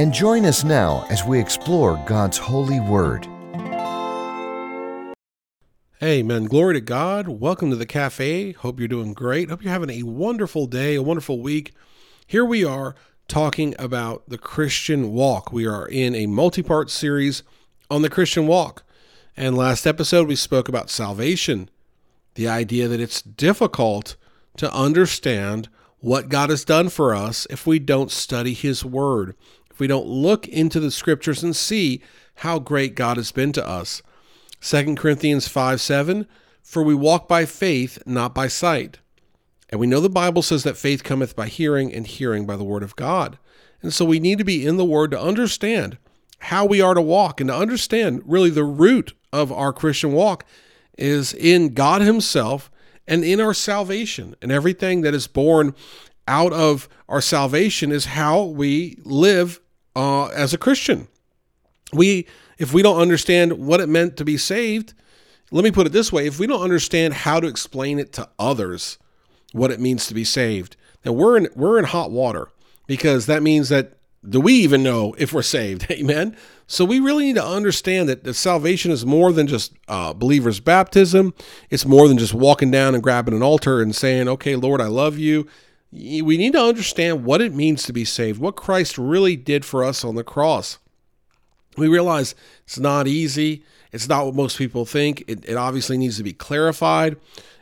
and join us now as we explore God's holy word. Amen. Glory to God. Welcome to the cafe. Hope you're doing great. Hope you're having a wonderful day, a wonderful week. Here we are talking about the Christian walk. We are in a multi part series on the Christian walk. And last episode, we spoke about salvation, the idea that it's difficult to understand what God has done for us if we don't study His Word, we don't look into the Scriptures and see how great God has been to us. 2 Corinthians 5 7, for we walk by faith, not by sight. And we know the Bible says that faith cometh by hearing, and hearing by the Word of God. And so we need to be in the Word to understand how we are to walk and to understand really the root of our Christian walk is in God Himself and in our salvation. And everything that is born out of our salvation is how we live uh, as a Christian. We, if we don't understand what it meant to be saved, let me put it this way: if we don't understand how to explain it to others, what it means to be saved, then we're in we're in hot water because that means that do we even know if we're saved? Amen. So we really need to understand that, that salvation is more than just uh, believers' baptism. It's more than just walking down and grabbing an altar and saying, "Okay, Lord, I love you." We need to understand what it means to be saved, what Christ really did for us on the cross. We realize it's not easy. It's not what most people think. It, it obviously needs to be clarified.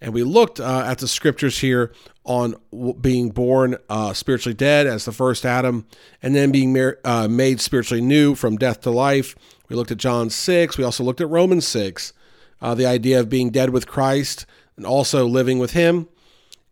And we looked uh, at the scriptures here on being born uh, spiritually dead as the first Adam, and then being mar- uh, made spiritually new from death to life. We looked at John 6. We also looked at Romans 6, uh, the idea of being dead with Christ and also living with Him,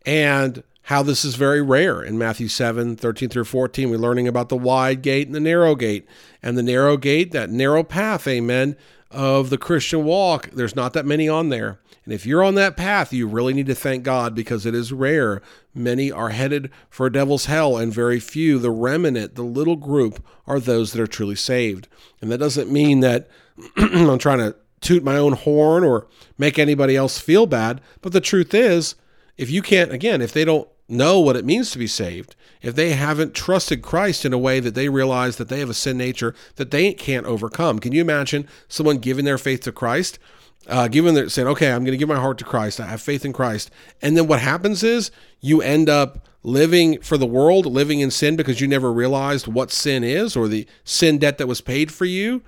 and how this is very rare. In Matthew 7 13 through 14, we're learning about the wide gate and the narrow gate. And the narrow gate, that narrow path, amen, of the Christian walk, there's not that many on there. And if you're on that path, you really need to thank God because it is rare. Many are headed for a devil's hell, and very few, the remnant, the little group, are those that are truly saved. And that doesn't mean that I'm trying to toot my own horn or make anybody else feel bad. But the truth is, if you can't, again, if they don't know what it means to be saved, if they haven't trusted Christ in a way that they realize that they have a sin nature that they can't overcome, can you imagine someone giving their faith to Christ? uh, giving their saying, okay, I'm going to give my heart to Christ. I have faith in Christ. And then what happens is you end up living for the world, living in sin because you never realized what sin is or the sin debt that was paid for you.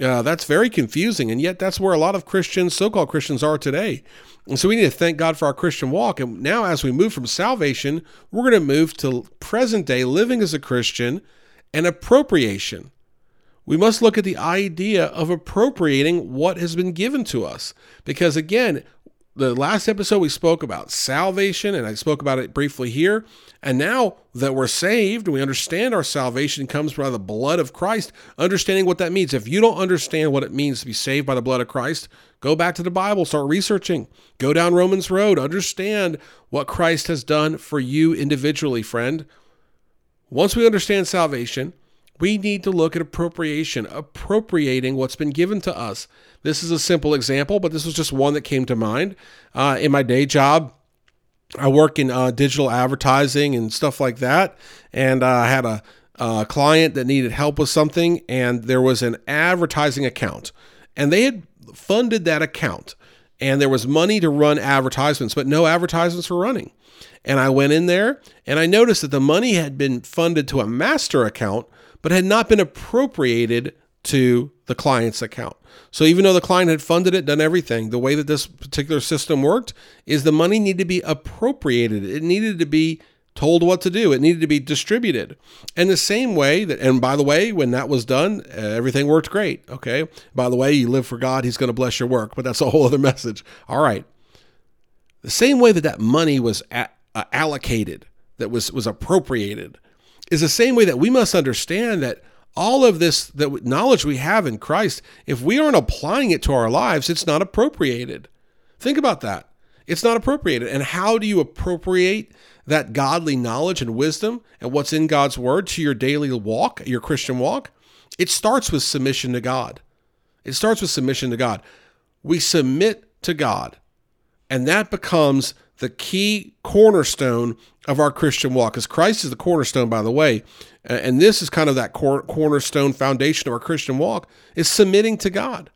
Uh, that's very confusing. And yet that's where a lot of Christians, so-called Christians are today. And so we need to thank God for our Christian walk. And now as we move from salvation, we're going to move to present day living as a Christian and appropriation we must look at the idea of appropriating what has been given to us. Because again, the last episode we spoke about salvation, and I spoke about it briefly here. And now that we're saved, we understand our salvation comes by the blood of Christ, understanding what that means. If you don't understand what it means to be saved by the blood of Christ, go back to the Bible, start researching, go down Romans Road, understand what Christ has done for you individually, friend. Once we understand salvation, we need to look at appropriation, appropriating what's been given to us. This is a simple example, but this was just one that came to mind. Uh, in my day job, I work in uh, digital advertising and stuff like that. And uh, I had a, a client that needed help with something, and there was an advertising account. And they had funded that account, and there was money to run advertisements, but no advertisements were running. And I went in there and I noticed that the money had been funded to a master account, but had not been appropriated to the client's account. So even though the client had funded it, done everything, the way that this particular system worked is the money needed to be appropriated. It needed to be told what to do. It needed to be distributed. And the same way that, and by the way, when that was done, uh, everything worked great. Okay. By the way, you live for God, He's going to bless your work, but that's a whole other message. All right. The same way that that money was uh, allocated, that was was appropriated, is the same way that we must understand that all of this that knowledge we have in Christ, if we aren't applying it to our lives, it's not appropriated. Think about that. It's not appropriated. And how do you appropriate that godly knowledge and wisdom and what's in God's word to your daily walk, your Christian walk? It starts with submission to God. It starts with submission to God. We submit to God, and that becomes the key cornerstone of our Christian walk. Because Christ is the cornerstone, by the way, and this is kind of that cor- cornerstone foundation of our Christian walk is submitting to God.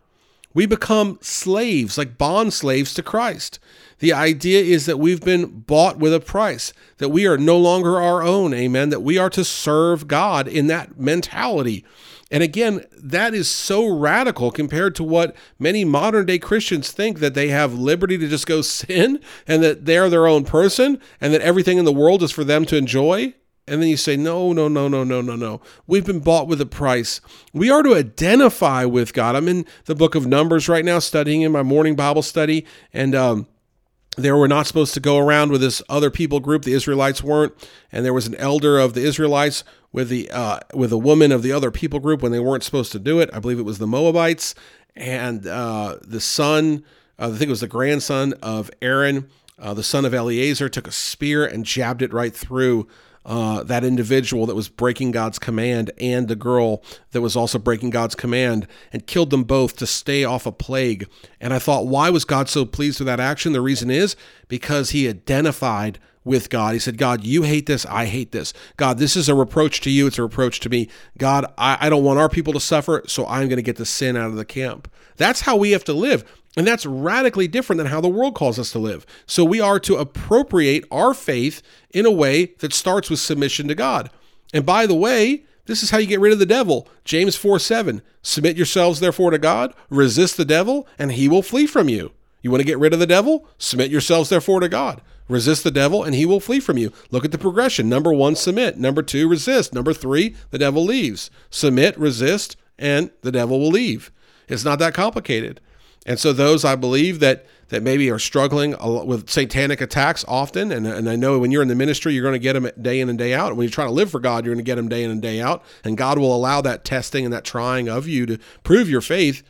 We become slaves, like bond slaves to Christ. The idea is that we've been bought with a price, that we are no longer our own, amen, that we are to serve God in that mentality. And again, that is so radical compared to what many modern day Christians think that they have liberty to just go sin and that they're their own person and that everything in the world is for them to enjoy. And then you say, no, no, no, no, no, no, no. We've been bought with a price. We are to identify with God. I'm in the book of Numbers right now, studying in my morning Bible study. And, um, they were not supposed to go around with this other people group. The Israelites weren't, and there was an elder of the Israelites with the uh, with a woman of the other people group when they weren't supposed to do it. I believe it was the Moabites, and uh, the son, uh, I think it was the grandson of Aaron, uh, the son of Eleazar, took a spear and jabbed it right through uh, that individual that was breaking God's command and the girl that was also breaking God's command and killed them both to stay off a plague. And I thought, why was God so pleased with that action? The reason is because he identified with God. He said, God, you hate this. I hate this. God, this is a reproach to you. It's a reproach to me. God, I, I don't want our people to suffer, so I'm going to get the sin out of the camp. That's how we have to live. And that's radically different than how the world calls us to live. So we are to appropriate our faith in a way that starts with submission to God. And by the way, this is how you get rid of the devil. James 4 7. Submit yourselves therefore to God, resist the devil, and he will flee from you. You want to get rid of the devil? Submit yourselves therefore to God. Resist the devil, and he will flee from you. Look at the progression. Number one, submit. Number two, resist. Number three, the devil leaves. Submit, resist, and the devil will leave. It's not that complicated. And so those I believe that that maybe are struggling with satanic attacks often, and, and I know when you're in the ministry, you're going to get them day in and day out. When you're trying to live for God, you're going to get them day in and day out, and God will allow that testing and that trying of you to prove your faith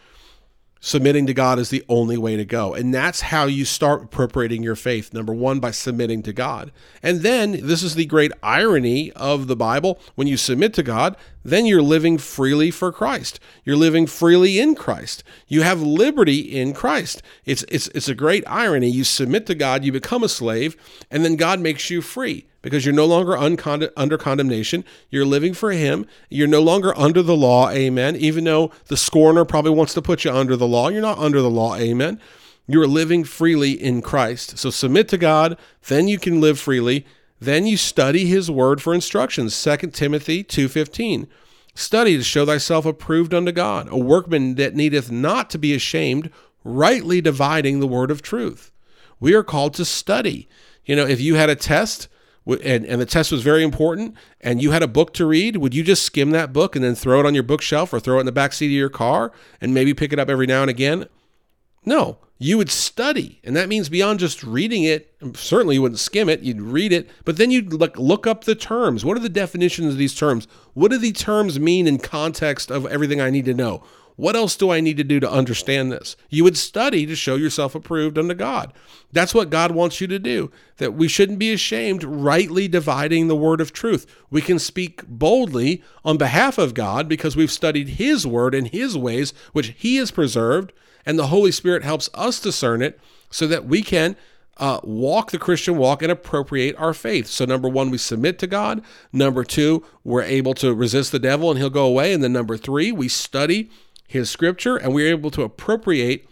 submitting to God is the only way to go. And that's how you start appropriating your faith. Number one, by submitting to God. And then, this is the great irony of the Bible when you submit to God, then you're living freely for Christ. You're living freely in Christ. You have liberty in Christ. It's, it's, it's a great irony. You submit to God, you become a slave, and then God makes you free because you're no longer under condemnation. You're living for Him. You're no longer under the law. Amen. Even though the scorner probably wants to put you under the law, you're not under the law. Amen. You're living freely in Christ. So submit to God, then you can live freely. Then you study his word for instructions. 2 Timothy 2:15. Study to show thyself approved unto God, a workman that needeth not to be ashamed, rightly dividing the word of truth. We are called to study. You know, if you had a test, and, and the test was very important and you had a book to read, would you just skim that book and then throw it on your bookshelf or throw it in the back seat of your car and maybe pick it up every now and again? No, you would study. And that means beyond just reading it, certainly you wouldn't skim it, you'd read it, but then you'd look, look up the terms. What are the definitions of these terms? What do the terms mean in context of everything I need to know? What else do I need to do to understand this? You would study to show yourself approved unto God. That's what God wants you to do. That we shouldn't be ashamed, rightly dividing the word of truth. We can speak boldly on behalf of God because we've studied His word and His ways, which He has preserved, and the Holy Spirit helps us discern it so that we can uh, walk the Christian walk and appropriate our faith. So, number one, we submit to God. Number two, we're able to resist the devil and he'll go away. And then number three, we study his scripture, and we are able to appropriate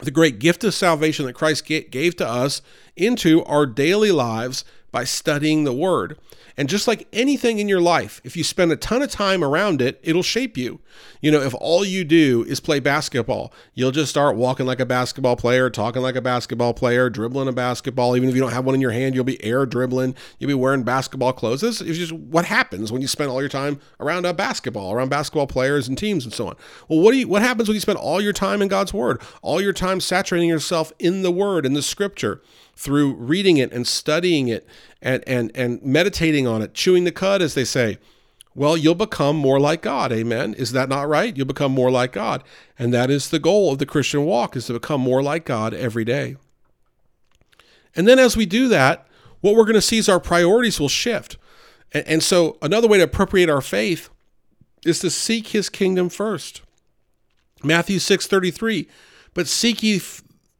the great gift of salvation that Christ gave to us into our daily lives by studying the word. And just like anything in your life, if you spend a ton of time around it, it'll shape you. You know, if all you do is play basketball, you'll just start walking like a basketball player, talking like a basketball player, dribbling a basketball. Even if you don't have one in your hand, you'll be air dribbling. You'll be wearing basketball clothes. This is just what happens when you spend all your time around a basketball, around basketball players and teams and so on. Well, what do you what happens when you spend all your time in God's word, all your time saturating yourself in the word, in the scripture? Through reading it and studying it and, and, and meditating on it, chewing the cud, as they say, well, you'll become more like God. Amen. Is that not right? You'll become more like God. And that is the goal of the Christian walk is to become more like God every day. And then as we do that, what we're going to see is our priorities will shift. And, and so another way to appropriate our faith is to seek his kingdom first. Matthew 6:33, but seek ye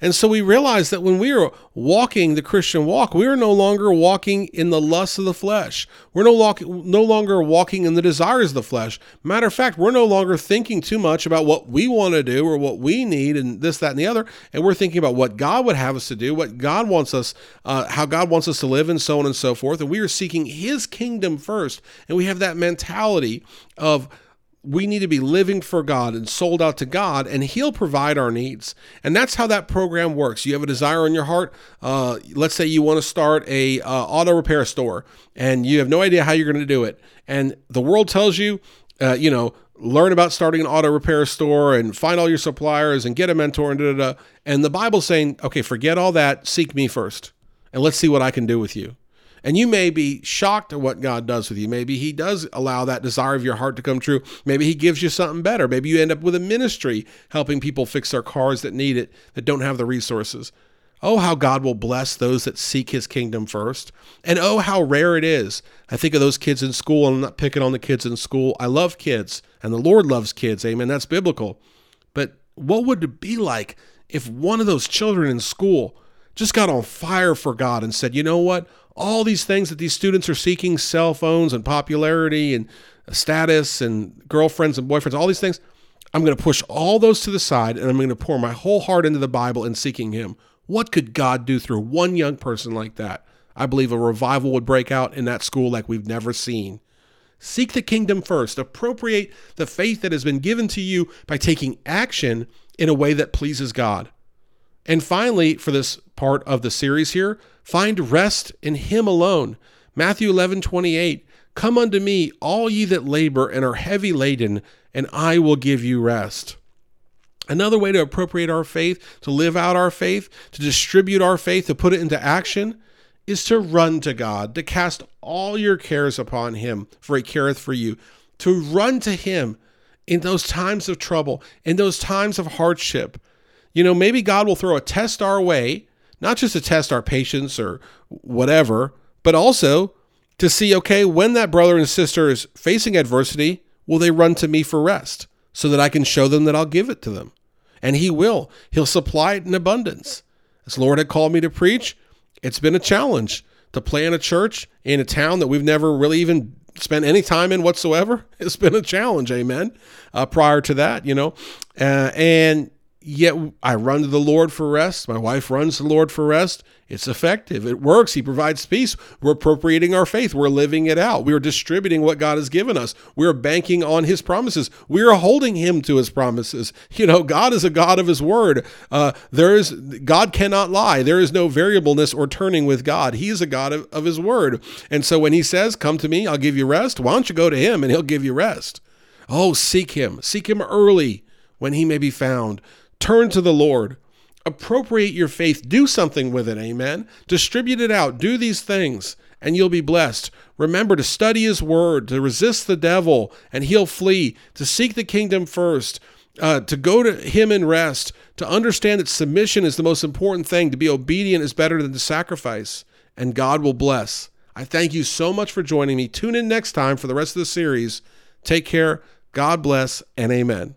And so we realize that when we are walking the Christian walk, we are no longer walking in the lust of the flesh. We're no, no longer walking in the desires of the flesh. Matter of fact, we're no longer thinking too much about what we want to do or what we need and this, that, and the other. And we're thinking about what God would have us to do, what God wants us, uh, how God wants us to live, and so on and so forth. And we are seeking His kingdom first. And we have that mentality of, we need to be living for God and sold out to God, and He'll provide our needs. And that's how that program works. You have a desire in your heart. Uh, let's say you want to start a uh, auto repair store, and you have no idea how you're going to do it. And the world tells you, uh, you know, learn about starting an auto repair store and find all your suppliers and get a mentor and da da da. And the Bible's saying, okay, forget all that. Seek me first, and let's see what I can do with you. And you may be shocked at what God does with you. Maybe He does allow that desire of your heart to come true. Maybe He gives you something better. Maybe you end up with a ministry helping people fix their cars that need it, that don't have the resources. Oh, how God will bless those that seek His kingdom first. And oh, how rare it is. I think of those kids in school, and I'm not picking on the kids in school. I love kids, and the Lord loves kids. Amen. That's biblical. But what would it be like if one of those children in school just got on fire for God and said, you know what? All these things that these students are seeking cell phones and popularity and status and girlfriends and boyfriends, all these things. I'm going to push all those to the side and I'm going to pour my whole heart into the Bible and seeking Him. What could God do through one young person like that? I believe a revival would break out in that school like we've never seen. Seek the kingdom first. Appropriate the faith that has been given to you by taking action in a way that pleases God. And finally, for this part of the series here, find rest in Him alone. Matthew 11, 28. Come unto me, all ye that labor and are heavy laden, and I will give you rest. Another way to appropriate our faith, to live out our faith, to distribute our faith, to put it into action, is to run to God, to cast all your cares upon Him, for He careth for you. To run to Him in those times of trouble, in those times of hardship, you know, maybe God will throw a test our way, not just to test our patience or whatever, but also to see, okay, when that brother and sister is facing adversity, will they run to me for rest so that I can show them that I'll give it to them? And He will. He'll supply it in abundance. As Lord had called me to preach, it's been a challenge to plant a church in a town that we've never really even spent any time in whatsoever. It's been a challenge, amen. Uh, prior to that, you know, uh, and yet I run to the Lord for rest. My wife runs to the Lord for rest. It's effective. It works. He provides peace. We're appropriating our faith. We're living it out. We're distributing what God has given us. We're banking on His promises. We are holding Him to His promises. You know, God is a God of His word. Uh, there is God cannot lie. There is no variableness or turning with God. He is a God of, of His word. And so when He says, "Come to me, I'll give you rest," why don't you go to Him and He'll give you rest? Oh, seek Him. Seek Him early when He may be found. Turn to the Lord. Appropriate your faith. Do something with it. Amen. Distribute it out. Do these things and you'll be blessed. Remember to study his word, to resist the devil and he'll flee, to seek the kingdom first, uh, to go to him in rest, to understand that submission is the most important thing, to be obedient is better than to sacrifice, and God will bless. I thank you so much for joining me. Tune in next time for the rest of the series. Take care. God bless and amen.